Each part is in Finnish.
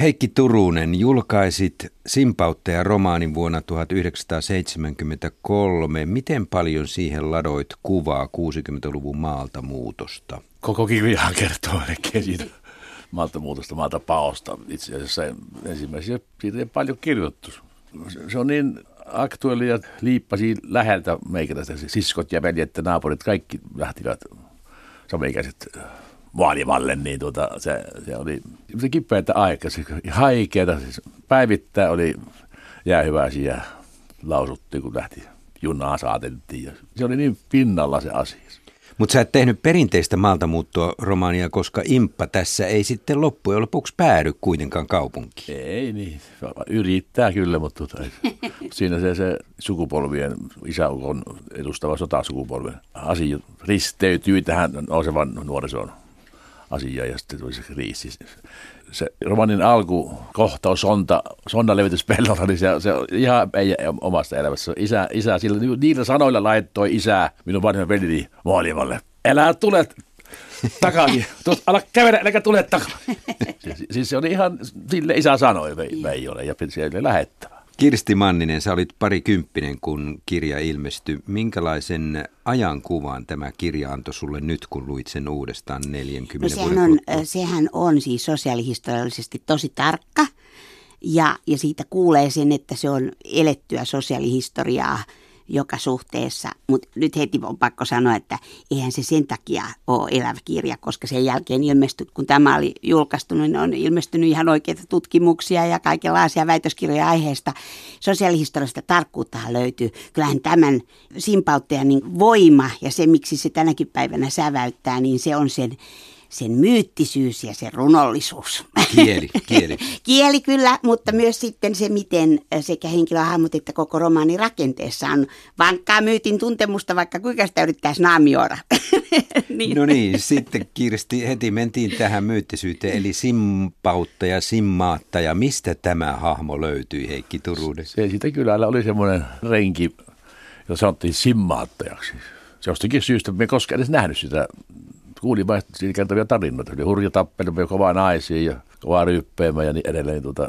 Heikki Turunen, julkaisit Simpauttaja romaanin vuonna 1973. Miten paljon siihen ladoit kuvaa 60-luvun maalta muutosta? Koko kirjahan kertoo siitä maalta muutosta, maalta paosta. Itse asiassa ensimmäisiä siitä ei paljon kirjoittu. Se on niin aktuelli ja liippasi läheltä meikäläistä. Siskot ja veljet ja naapurit, kaikki lähtivät samaikäiset vaalivalle, niin tuota, se, se oli se kipeätä aikaa, se haikeata. Siis päivittäin oli jäähyväisiä lausuttiin, kun lähti junaa saateltiin. Ja se oli niin pinnalla se asia. Mutta sä et tehnyt perinteistä maalta muuttua romaania, koska Imppa tässä ei sitten loppujen lopuksi päädy kuitenkaan kaupunkiin. Ei niin, yrittää kyllä, mutta tuota, siinä se, se sukupolvien, isäukon edustava sotasukupolven asia risteytyy tähän nousevan nuorison asiaan ja sitten tuli se kriisi. Se romanin alkukohtaus sonta, sonnan levityspellolla, niin se, se on ihan ei omasta elämässä. Isä, isä sillä, niillä sanoilla laittoi isä minun vanhemman velini maailmalle. Älä tule takaisin. Tuot, ala kävellä, äläkä tule takaisin. Siis, siis, se oli ihan, sille isä sanoi Veijolle ja se oli lähettävä. Kirsti Manninen, sä olit parikymppinen, kun kirja ilmestyi. Minkälaisen ajankuvan tämä kirja antoi sulle nyt, kun luit sen uudestaan 40 no, sehän on, sehän on siis sosiaalihistoriallisesti tosi tarkka. Ja, ja siitä kuulee sen, että se on elettyä sosiaalihistoriaa joka suhteessa. Mutta nyt heti on pakko sanoa, että eihän se sen takia ole elävä kirja, koska sen jälkeen ilmestyi, kun tämä oli julkaistu, niin on ilmestynyt ihan oikeita tutkimuksia ja kaikenlaisia väitöskirjoja aiheesta. Sosiaalihistoriasta tarkkuutta löytyy. Kyllähän tämän simpauttajan niin voima ja se, miksi se tänäkin päivänä säväyttää, niin se on sen sen myyttisyys ja se runollisuus. Kieli, kieli. kieli kyllä, mutta myös sitten se, miten sekä henkilöhahmot että koko romaani rakenteessa on vankkaa myytin tuntemusta, vaikka kuinka sitä yrittäisi naamioida. niin. No niin, sitten Kirsti heti mentiin tähän myyttisyyteen, eli simpautta ja simmaattaja. Mistä tämä hahmo löytyi, Heikki Turunen? Se siitä kylällä oli semmoinen renki, jota sanottiin simmaattajaksi. Se jostakin syystä, me ei koskaan edes nähnyt sitä kuulin vain kertovia tarinoita. Oli hurja tappelu, kovaa naisia ja kovaa ryppeämä ja niin edelleen. Tuota,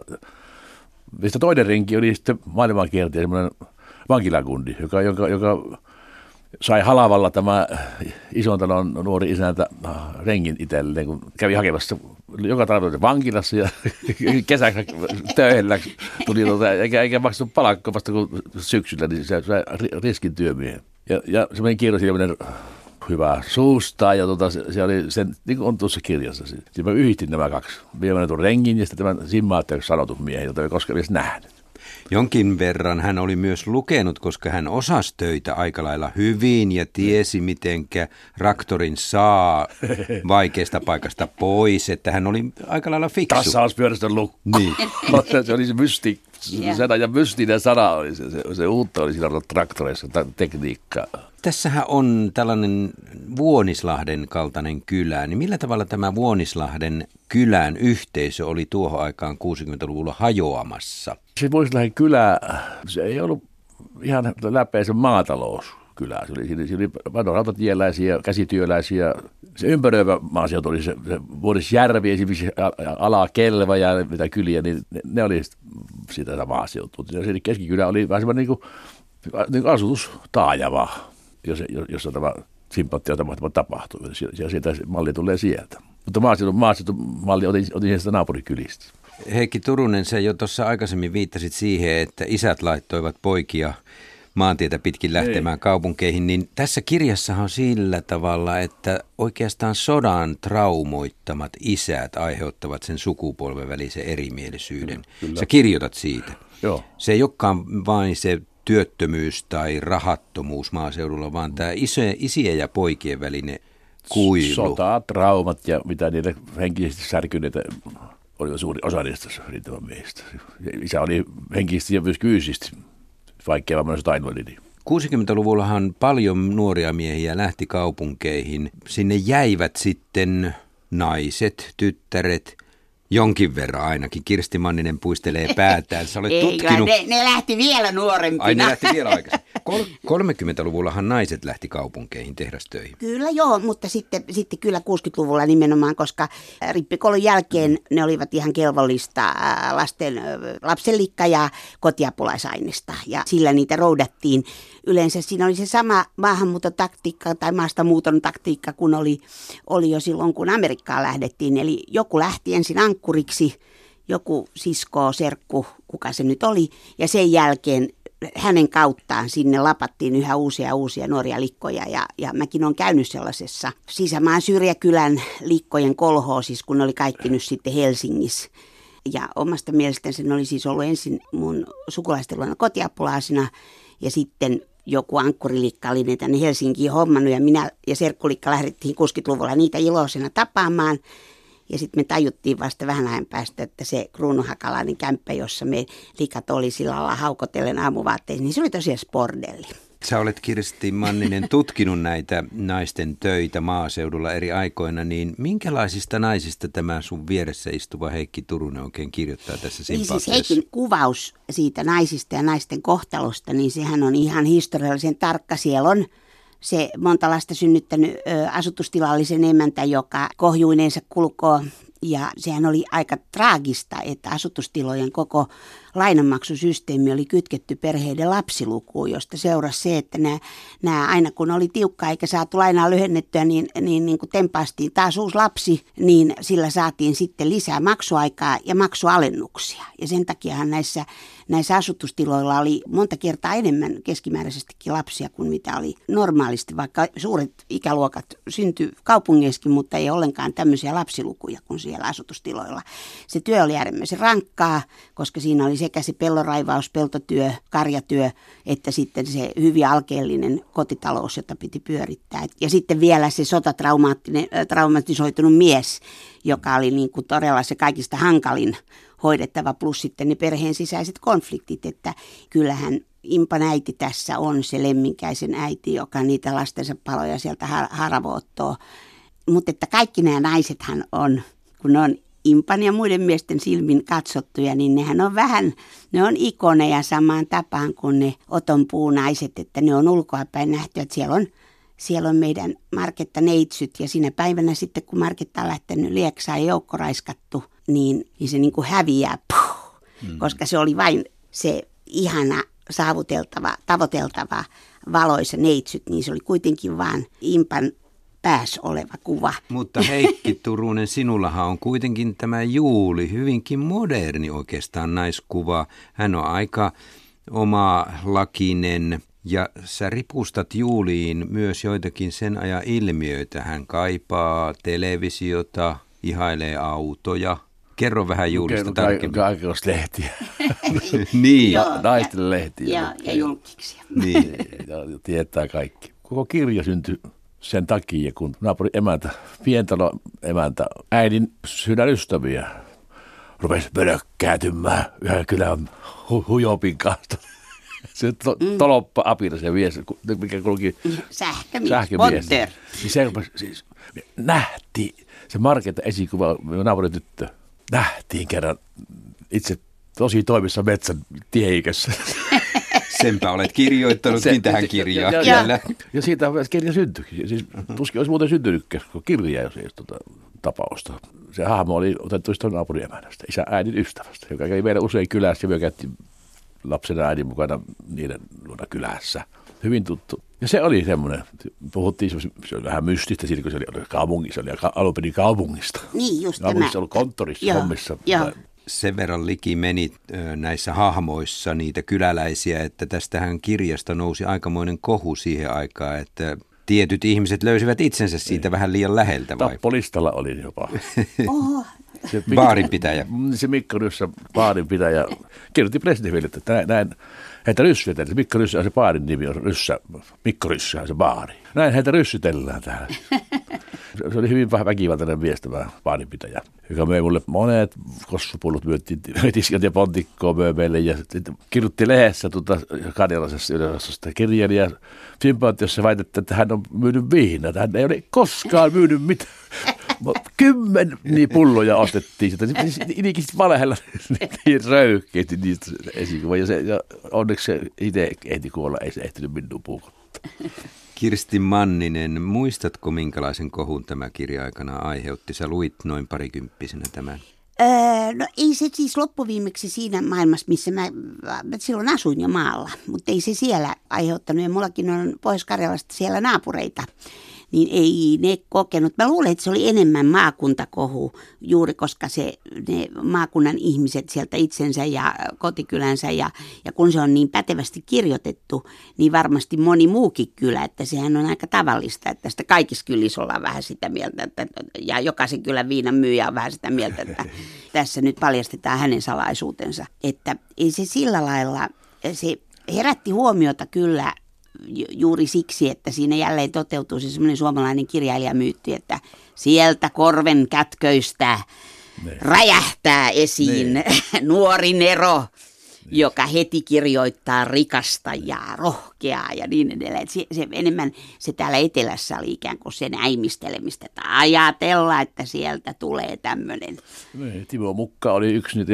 mistä toinen renki oli sitten maailmankiertäjä, semmoinen vankilakundi, joka, joka, joka sai halavalla tämä ison talon nuori isäntä rengin itselleen, kun kävi hakemassa joka talven vankilassa ja kesäksi töillä tuli tuota, eikä, eikä maksanut palakkoa vasta kun syksyllä, niin se sai riskin työmiehen. Ja, ja semmoinen kierrosilmäinen hyvää suusta ja tota, se, se, oli sen, niin kuin on tuossa kirjassa. Sitten mä yhdistin nämä kaksi. Viimeinen tuon rengin ja sitten tämän Simmaatteeksi sanotun miehen, jota ei koskaan edes nähnyt. Jonkin verran hän oli myös lukenut, koska hän osasi töitä aika lailla hyvin ja tiesi, mitenkä raktorin saa vaikeasta paikasta pois, että hän oli aika lailla fiksu. Tasauspyörästön lukko. Niin. se oli se mysti, yeah. sana ja mystinen sana oli se, se, se uutta oli siinä traktoreissa, tekniikka. Tässähän on tällainen Vuonislahden kaltainen kylä, niin millä tavalla tämä Vuonislahden kylän yhteisö oli tuohon aikaan 60-luvulla hajoamassa? Se Vuonislahden kylä, se ei ollut ihan läpeä se maatalous kylä. Se oli, siinä, oli paljon rautatieläisiä, käsityöläisiä. Se ympäröivä maaseutu oli se, se Vuodisjärvi, esimerkiksi Ala Kelva ja mitä kyliä, niin ne, ne oli sitä maaseutua. Keskikylä oli vähän semmoinen niin kuin, niin kuin asutustaajava jos, jossa tämä sympatiatapahtuma tapahtuu. Ja sieltä malli tulee sieltä. Mutta maaseutu, maaseutumalli otin, otin sieltä naapurikylistä. Heikki Turunen, se jo tuossa aikaisemmin viittasit siihen, että isät laittoivat poikia maantietä pitkin lähtemään Ei. kaupunkeihin, niin tässä kirjassa on sillä tavalla, että oikeastaan sodan traumoittamat isät aiheuttavat sen sukupolven välisen erimielisyyden. Kyllä. Sä kirjoitat siitä. Joo. Se ei olekaan vain se työttömyys tai rahattomuus maaseudulla, vaan tämä iso, isien ja poikien välinen kuilu. Sota, traumat ja mitä niitä henkisesti särkyneitä oli suuri osa niistä rintaman miehistä. Isä oli henkisesti ja myös fyysisesti vaikkei vaan sotainvalidi. 60-luvullahan paljon nuoria miehiä lähti kaupunkeihin. Sinne jäivät sitten naiset, tyttäret, Jonkin verran ainakin. Kirsti Manninen puistelee päätään. Sä olet Ei, tutkinut... Ne, ne lähti vielä nuorempina. Ai ne lähti vielä aikaisemmin. 30-luvullahan naiset lähti kaupunkeihin tehdastöihin. Kyllä joo, mutta sitten, sitten kyllä 60-luvulla nimenomaan, koska rippikoulun jälkeen ne olivat ihan kelvollista lasten lapsenlikka- ja kotiapulaisainesta. Ja sillä niitä roudattiin. Yleensä siinä oli se sama maahanmuutotaktiikka tai maastamuuton taktiikka, kun oli, oli jo silloin, kun Amerikkaan lähdettiin. Eli joku lähti ensin ankkuriksi, joku sisko, serkku, kuka se nyt oli, ja sen jälkeen hänen kauttaan sinne lapattiin yhä uusia uusia nuoria likkoja ja, ja mäkin olen käynyt sellaisessa sisämaan syrjäkylän likkojen kolhoosissa, kun ne oli kaikki nyt sitten Helsingissä. Ja omasta mielestäni se oli siis ollut ensin mun sukulaisten luona kotiapulaisina ja sitten joku ankkurilikka oli ne tänne Helsinkiin hommannut ja minä ja serkkulikka lähdettiin 60-luvulla niitä iloisena tapaamaan. Ja sitten me tajuttiin vasta vähän ajan päästä, että se kruunuhakalainen kämppä, jossa me likat oli sillä lailla haukotellen aamuvaatteissa, niin se oli tosiaan spordelli. Sä olet Kirsti Manninen tutkinut näitä naisten töitä maaseudulla eri aikoina, niin minkälaisista naisista tämä sun vieressä istuva Heikki Turunen oikein kirjoittaa tässä niin siis Heikin kuvaus siitä naisista ja naisten kohtalosta, niin sehän on ihan historiallisen tarkka. Siellä on se monta lasta synnyttänyt ö, asutustilallisen emäntä, joka kohjuineensa kulkoo. Ja sehän oli aika traagista, että asutustilojen koko lainanmaksusysteemi oli kytketty perheiden lapsilukuun, josta seurasi se, että nämä, nämä aina kun oli tiukka eikä saatu lainaa lyhennettyä, niin, niin, niin kun tempaastiin taas uusi lapsi, niin sillä saatiin sitten lisää maksuaikaa ja maksualennuksia. Ja sen takiahan näissä, näissä asutustiloilla oli monta kertaa enemmän keskimääräisestikin lapsia kuin mitä oli normaalisti, vaikka suuret ikäluokat syntyi kaupungeissakin, mutta ei ollenkaan tämmöisiä lapsilukuja kuin siellä asutustiloilla. Se työ oli äärimmäisen rankkaa, koska siinä oli sekä se pelloraivaus, peltotyö, karjatyö, että sitten se hyvin alkeellinen kotitalous, jota piti pyörittää. Ja sitten vielä se sotatraumatisoitunut mies, joka oli niin kuin todella se kaikista hankalin hoidettava, plus sitten ne perheen sisäiset konfliktit, että kyllähän Impan äiti tässä on se lemminkäisen äiti, joka niitä lastensa paloja sieltä haravoittoo. Mutta että kaikki nämä naisethan on, kun ne on Impan ja muiden miesten silmin katsottuja, niin nehän on vähän, ne on ikoneja samaan tapaan kuin ne otonpuunaiset, että ne on ulkoapäin nähty, että siellä on, siellä on meidän Marketta neitsyt ja siinä päivänä sitten, kun Marketta on lähtenyt lieksaan ja joukko raiskattu, niin, niin se niin kuin häviää, puh, mm. koska se oli vain se ihana saavuteltava, tavoiteltava valoisa neitsyt, niin se oli kuitenkin vaan Impan pääs oleva kuva. Mutta Heikki Turunen, sinullahan on kuitenkin tämä Juuli, hyvinkin moderni oikeastaan naiskuva. Hän on aika oma lakinen ja sä ripustat Juuliin myös joitakin sen ajan ilmiöitä. Hän kaipaa televisiota, ihailee autoja. Kerro vähän Juulista tarkemmin. Kaikenlaista niin. Naisten lehtiä. Ja, ja julkiksia. Niin, tietää kaikki. Koko kirja syntyi sen takia, kun naapuri emäntä, pientalo emäntä, äidin sydänystäviä rupesi pölökkäätymään yhden kylän hu- hujopin kanssa. Se to, mm. toloppa apina se mies, mikä kulki sähkömies, sähkömies. Niin se siis, nähtiin, se Marketa esikuva, naapurin tyttö, nähtiin kerran itse tosi toimissa metsän tieikössä. Senpä olet kirjoittanut se, tähän kirjaan. Ja, ja, ja, ja siitä kirja syntyikin. Siis, tuskin olisi muuten syntynytkään kirja, jos ei tuota, tapausta. Se hahmo oli otettu sitä naapuriemännästä, isä äidin ystävästä, joka kävi meidän usein kylässä ja me käytiin lapsena äidin mukana niiden luona kylässä. Hyvin tuttu. Ja se oli semmoinen, puhuttiin, se oli vähän mystistä siitä, kun se oli kaupungissa, se oli alun perin kaupungista. Niin, just kaupungissa tämä. ollut konttorissa Joo, hommissa. Joo sen verran liki meni näissä hahmoissa niitä kyläläisiä, että tästähän kirjasta nousi aikamoinen kohu siihen aikaan, että tietyt ihmiset löysivät itsensä siitä Ei. vähän liian läheltä vai? Tappolistalla oli jopa. Oho. Se baarinpitäjä. Se Mikko Ryssä baarinpitäjä kirjoitti Presneville, että näin, näin heitä ryssytellään. Mikko Ryssä, se baarin nimi on Ryssä, Mikko Ryssä, se baari. Näin heitä ryssytellään täällä. Se oli hyvin vähän väkivaltainen tämä baarinpitäjä, joka möi mulle monet kossupullut, myöttiin tiskat ja pontikkoa möi meille ja kirjoitti lehdessä tuota, Kanialaisessa yleisöstä kirjan ja sympaatiossa väitettä, että hän on myynyt viinaa. Hän ei ole koskaan myynyt mitään Kymmen niin pulloja ostettiin sitä. Inikin sitten valehella niin röyhkeästi niistä esikuva. Ja, se, ja onneksi se itse ehti kuolla, ei se ehtinyt minun puukottaa. Kirsti Manninen, muistatko minkälaisen kohun tämä kirja aikana aiheutti? Sä luit noin parikymppisenä tämän. Öö, no ei se siis loppuviimeksi siinä maailmassa, missä mä, mä silloin asuin jo maalla, mutta ei se siellä aiheuttanut. Ja mullakin on Pohjois-Karjalasta siellä naapureita, niin ei ne kokenut. Mä luulen, että se oli enemmän maakuntakohu juuri, koska se, ne maakunnan ihmiset sieltä itsensä ja kotikylänsä ja, ja kun se on niin pätevästi kirjoitettu, niin varmasti moni muukin kylä, että sehän on aika tavallista, että sitä kaikissa kylissä ollaan vähän sitä mieltä, että, ja jokaisen kylän viinan myyjä on vähän sitä mieltä, että tässä nyt paljastetaan hänen salaisuutensa. Että ei se sillä lailla, se herätti huomiota kyllä juuri siksi, että siinä jälleen toteutuu se semmoinen suomalainen kirjailijamyytti, että sieltä korven kätköistä ne. räjähtää esiin ne. nuori Nero, joka heti kirjoittaa rikasta ja rohkeaa ja niin edelleen. Se, se, enemmän se täällä etelässä oli ikään kuin sen äimistelemistä, että ajatella, että sieltä tulee tämmöinen. Niin, Timo Mukka oli yksi niitä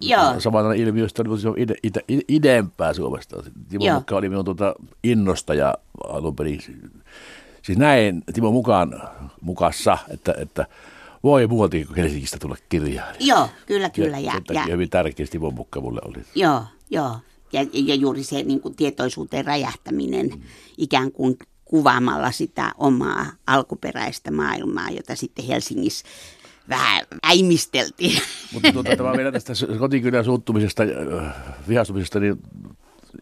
ja samana ilmiöstä oli ide, ide, ide, idempää Suomesta. Timo Joo. Mukka oli minun tuota innostaja alun perin. Siis näin Timo mukaan mukassa, että, että voi muoti Helsingistä tulla kirjaa. Joo, kyllä, kyllä. Ja, ja, ja hyvin tärkeä Stivon mukka mulle oli. Joo, joo. Ja, ja juuri se niin kuin tietoisuuteen räjähtäminen mm. ikään kuin kuvaamalla sitä omaa alkuperäistä maailmaa, jota sitten Helsingissä vähän äimisteltiin. Mutta tuota, tämä vielä tästä kotikylän suuttumisesta, äh, vihastumisesta, niin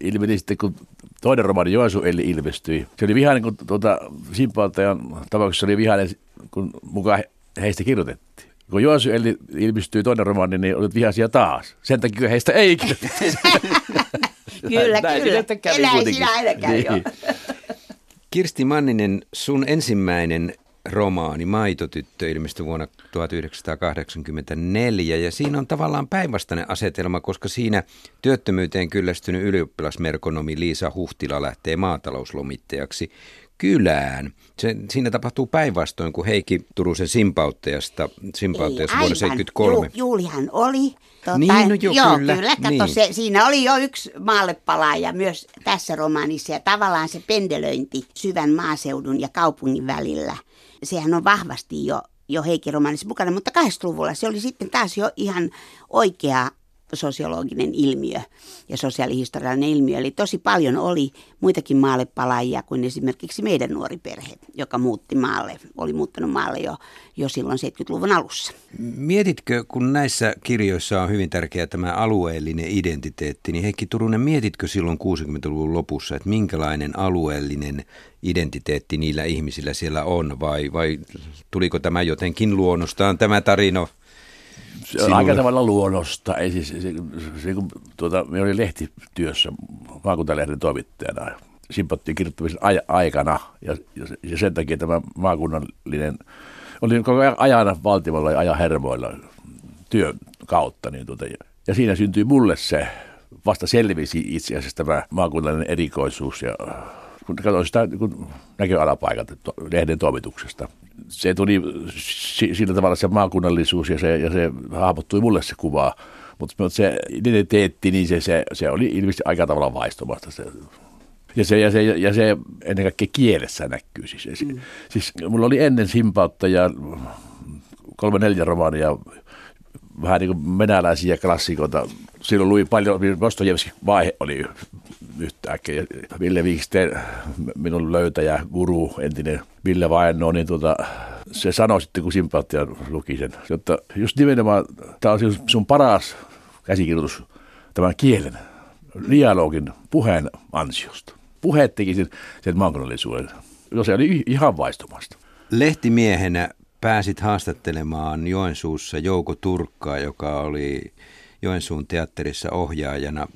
ilmeni sitten, kun toinen romaani Joensu Elli ilmestyi. Se oli vihainen, kun tuota, Simpaltajan tapauksessa oli vihainen, kun mukaan heistä kirjoitettiin. Kun Joasu Elli ilmestyi toinen romaani, niin olet vihaisia taas. Sen takia heistä ei kirjoitettu. kyllä, Näin kyllä. Enää sinä ainakaan niin. jo. Kirsti Manninen, sun ensimmäinen romaani Maitotyttö ilmestyi vuonna 1984 ja siinä on tavallaan päinvastainen asetelma, koska siinä työttömyyteen kyllästynyt ylioppilasmerkonomi Liisa Huhtila lähtee maatalouslomittajaksi kylään. Se, siinä tapahtuu päinvastoin kuin Heikki Turusen simpauttajasta, simpauttajasta vuonna 1973. Ju, Julihan oli. Tuota, niin, no jo, joo, kyllä. kyllä kato, niin. se, siinä oli jo yksi maallepalaaja myös tässä romaanissa ja tavallaan se pendelöinti syvän maaseudun ja kaupungin välillä. Sehän on vahvasti jo jo Heikin romaanissa mukana, mutta 80-luvulla se oli sitten taas jo ihan oikea sosiologinen ilmiö ja sosiaalihistoriallinen ilmiö. Eli tosi paljon oli muitakin maallepalaajia kuin esimerkiksi meidän nuori perhe, joka muutti maalle, oli muuttanut maalle jo, jo silloin 70-luvun alussa. Mietitkö, kun näissä kirjoissa on hyvin tärkeä tämä alueellinen identiteetti, niin Heikki Turunen, mietitkö silloin 60-luvun lopussa, että minkälainen alueellinen identiteetti niillä ihmisillä siellä on, vai, vai tuliko tämä jotenkin luonnostaan tämä tarina se on aika tavalla luonnosta. Ei siis, se, se, se, kun, tuota, me oli lehtityössä maakuntalehden toimittajana simpattiin kirjoittamisen aj- aikana ja, ja, ja, sen takia tämä maakunnallinen oli koko ajan ajana valtimolla ja ajan hermoilla työn kautta. Niin tuota, ja, ja siinä syntyi mulle se, vasta selvisi itse asiassa tämä maakunnallinen erikoisuus ja kun katsoin sitä kun näköalapaikat lehden toimituksesta. Se tuli sillä tavalla se maakunnallisuus ja se, ja se hahmottui mulle se kuva. Mutta se identiteetti, niin se, se, se oli ilmeisesti aika tavalla vaistumasta. Se, ja se, ja, se, ja se ennen kaikkea kielessä näkyy. Siis, mm. siis mulla oli ennen Simpautta ja kolme neljä romaania vähän niin kuin venäläisiä klassikoita. Silloin luin paljon, Dostojevski vaihe oli yhtäkkiä. Ville Viiksten, minun löytäjä, guru, entinen Ville Vaenno, niin tuota, se sanoi sitten, kun sympatia luki sen, että just nimenomaan tämä on siis sun paras käsikirjoitus tämän kielen, dialogin, puheen ansiosta. Puheet teki sen, sen. No se oli ihan vaistumasta. Lehtimiehenä pääsit haastattelemaan Joensuussa Jouko Turkkaa, joka oli Joensuun teatterissa ohjaajana.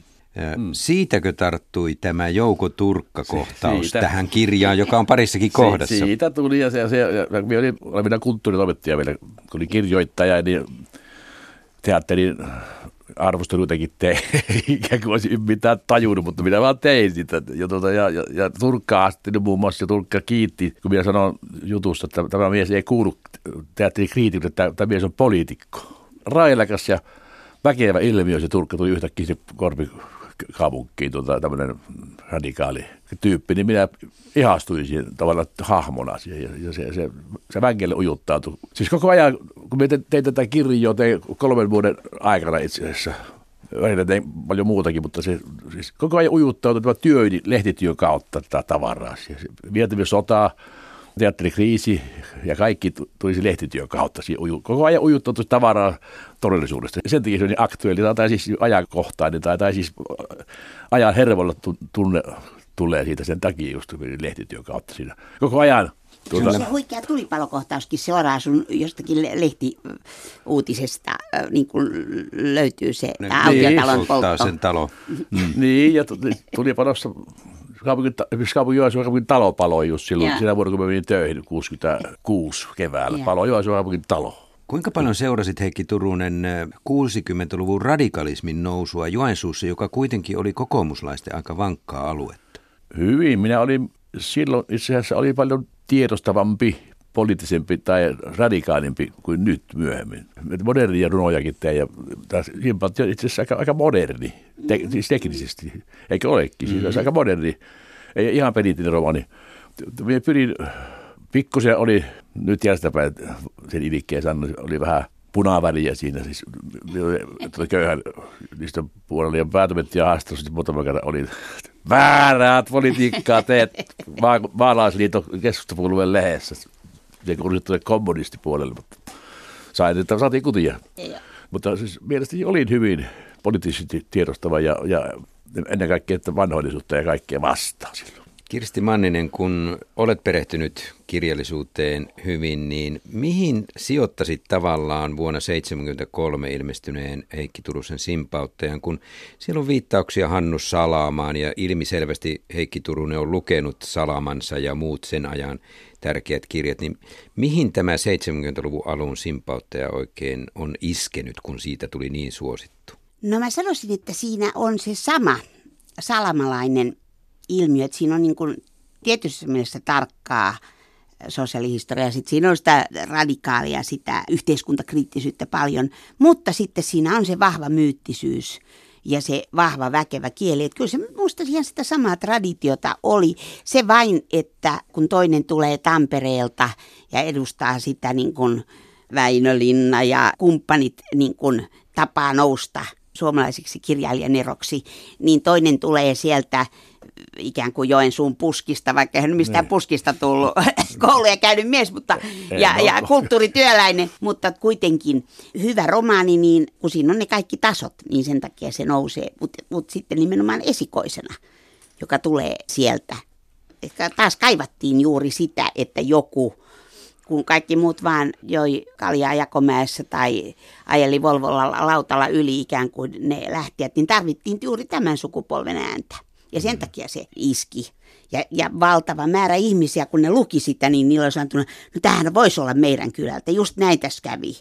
Mm. Siitäkö tarttui tämä Jouko Turkka-kohtaus siitä. tähän kirjaan, joka on parissakin kohdassa? Siitä tuli ja se, se ja minä olin, olin kulttuuritoimittaja vielä, kun olin kirjoittaja, niin teatterin arvostelu jotenkin tein, ikään kuin olisin mitään tajunnut, mutta minä vaan tein sitä. Ja, tuota, ja, ja, ja Turkka asti muun muassa, ja Turkka kiitti, kun minä sanon jutusta, että tämä mies ei kuulu teatterin kriitikille, että tämä mies on poliitikko. Railakas ja väkevä ilmiö se Turkka tuli yhtäkkiä se korpi kaupunkiin tuota, tämmöinen radikaali tyyppi, niin minä ihastuin siihen tavallaan hahmona ja, ja se, se, se vänkelle ujuttautui. Siis koko ajan, kun me tein tätä kirjoa, tein kolmen vuoden aikana itse asiassa, välillä tein paljon muutakin, mutta se siis koko ajan ujuttautui tämä työ, lehtityön kautta tätä tavaraa. Siis Vietimme sotaa, teatterikriisi ja kaikki tulisi lehtityön kautta. Koko ajan ujuttautui tavaraa todellisuudesta. Sen takia se on niin aktuelli tai siis ajankohtainen tai, tai siis ajan hervolla tunne tulee siitä sen takia just lehtityön kautta siinä. Koko ajan Tuota... Se huikea tulipalokohtauskin seuraa sun jostakin lehtiuutisesta, niin kuin löytyy se ne, autiotalon poltto. sen talo. Mm. niin, ja tulipalossa kaupungin Joensuun kaupungin talo paloi just silloin, yeah. siinä vuonna kun mä menin töihin 66 keväällä. Yeah. Paloi Joensuun kaupungin talo. Kuinka paljon seurasit Heikki Turunen 60-luvun radikalismin nousua Joensuussa, joka kuitenkin oli kokoomuslaisten aika vankkaa aluetta? Hyvin. Minä olin silloin itse asiassa oli paljon tiedostavampi, poliittisempi tai radikaalimpi kuin nyt myöhemmin. Modernia runojakin tein ja Himpalti on itse asiassa aika, aika moderni, te, siis teknisesti, eikö olekin, siis mm-hmm. aika moderni, ei ihan peliittinen romani. Minä pyrin, pikkusen oli nyt jäljestäpäin sen ilikkeen sanoi, oli vähän punaväriä siinä, siis köyhän niistä puolella ja päätömettiä haastattelussa muutama kerran oli väärät politiikkaa teet maalaisliiton keskustapuolueen lehdessä. Se kuului tuonne kommunistipuolelle, mutta sain, että saatiin kutia. Mutta siis mielestäni olin hyvin poliittisesti tiedostava ja, ja ennen kaikkea että vanhoillisuutta ja kaikkea vastaan silloin. Kirsti Manninen, kun olet perehtynyt kirjallisuuteen hyvin, niin mihin sijoittasit tavallaan vuonna 1973 ilmestyneen Heikki Turusen simpauttajan, kun siellä on viittauksia Hannu Salaamaan ja ilmiselvästi Heikki Turunen on lukenut Salamansa ja muut sen ajan tärkeät kirjat, niin mihin tämä 70-luvun alun simpauttaja oikein on iskenyt, kun siitä tuli niin suosittu? No mä sanoisin, että siinä on se sama salamalainen ilmiö, että siinä on niin kuin tietyssä mielessä tarkkaa sosiaalihistoriaa, sitten siinä on sitä radikaalia, sitä yhteiskuntakriittisyyttä paljon, mutta sitten siinä on se vahva myyttisyys ja se vahva väkevä kieli. Että kyllä se musta ihan sitä samaa traditiota oli. Se vain, että kun toinen tulee Tampereelta ja edustaa sitä niin kuin Väinölinna ja kumppanit niin kuin tapaa nousta suomalaisiksi kirjailijaneroksi, niin toinen tulee sieltä ikään kuin Joensuun puskista, vaikka hän mistään ne. puskista tullut kouluja käynyt mies, mutta, ja, ja kulttuurityöläinen, mutta kuitenkin hyvä romaani, niin kun siinä on ne kaikki tasot, niin sen takia se nousee, mutta mut sitten nimenomaan esikoisena, joka tulee sieltä. Ehkä taas kaivattiin juuri sitä, että joku kun kaikki muut vaan joi kaljaa Jakomäessä tai ajeli Volvolla lautalla yli ikään kuin ne lähtijät, niin tarvittiin juuri tämän sukupolven ääntä. Ja sen mm. takia se iski. Ja, ja valtava määrä ihmisiä, kun ne luki sitä, niin niillä olisi antunut, no tämähän voisi olla meidän kylältä, just näin tässä kävi.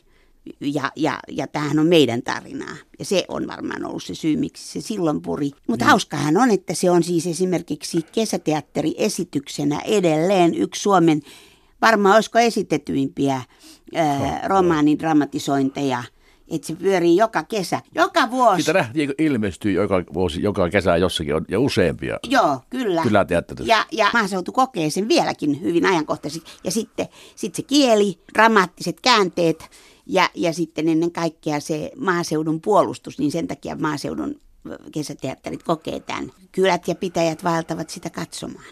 Ja, ja, ja tämähän on meidän tarinaa. Ja se on varmaan ollut se syy, miksi se silloin puri. Mutta mm. hauskahan on, että se on siis esimerkiksi kesäteatteriesityksenä edelleen yksi Suomen, varmaan olisiko esitetyimpiä ää, romaanin dramatisointeja – että se pyörii joka kesä, joka vuosi. Sitä nähtiin, ilmestyy joka vuosi, joka kesä jossakin on, ja useampia. Joo, kyllä. Kyllä Ja, ja maaseutu kokee sen vieläkin hyvin ajankohtaisesti. Ja sitten sit se kieli, dramaattiset käänteet ja, ja sitten ennen kaikkea se maaseudun puolustus, niin sen takia maaseudun kesäteatterit kokee tämän. Kylät ja pitäjät vaeltavat sitä katsomaan.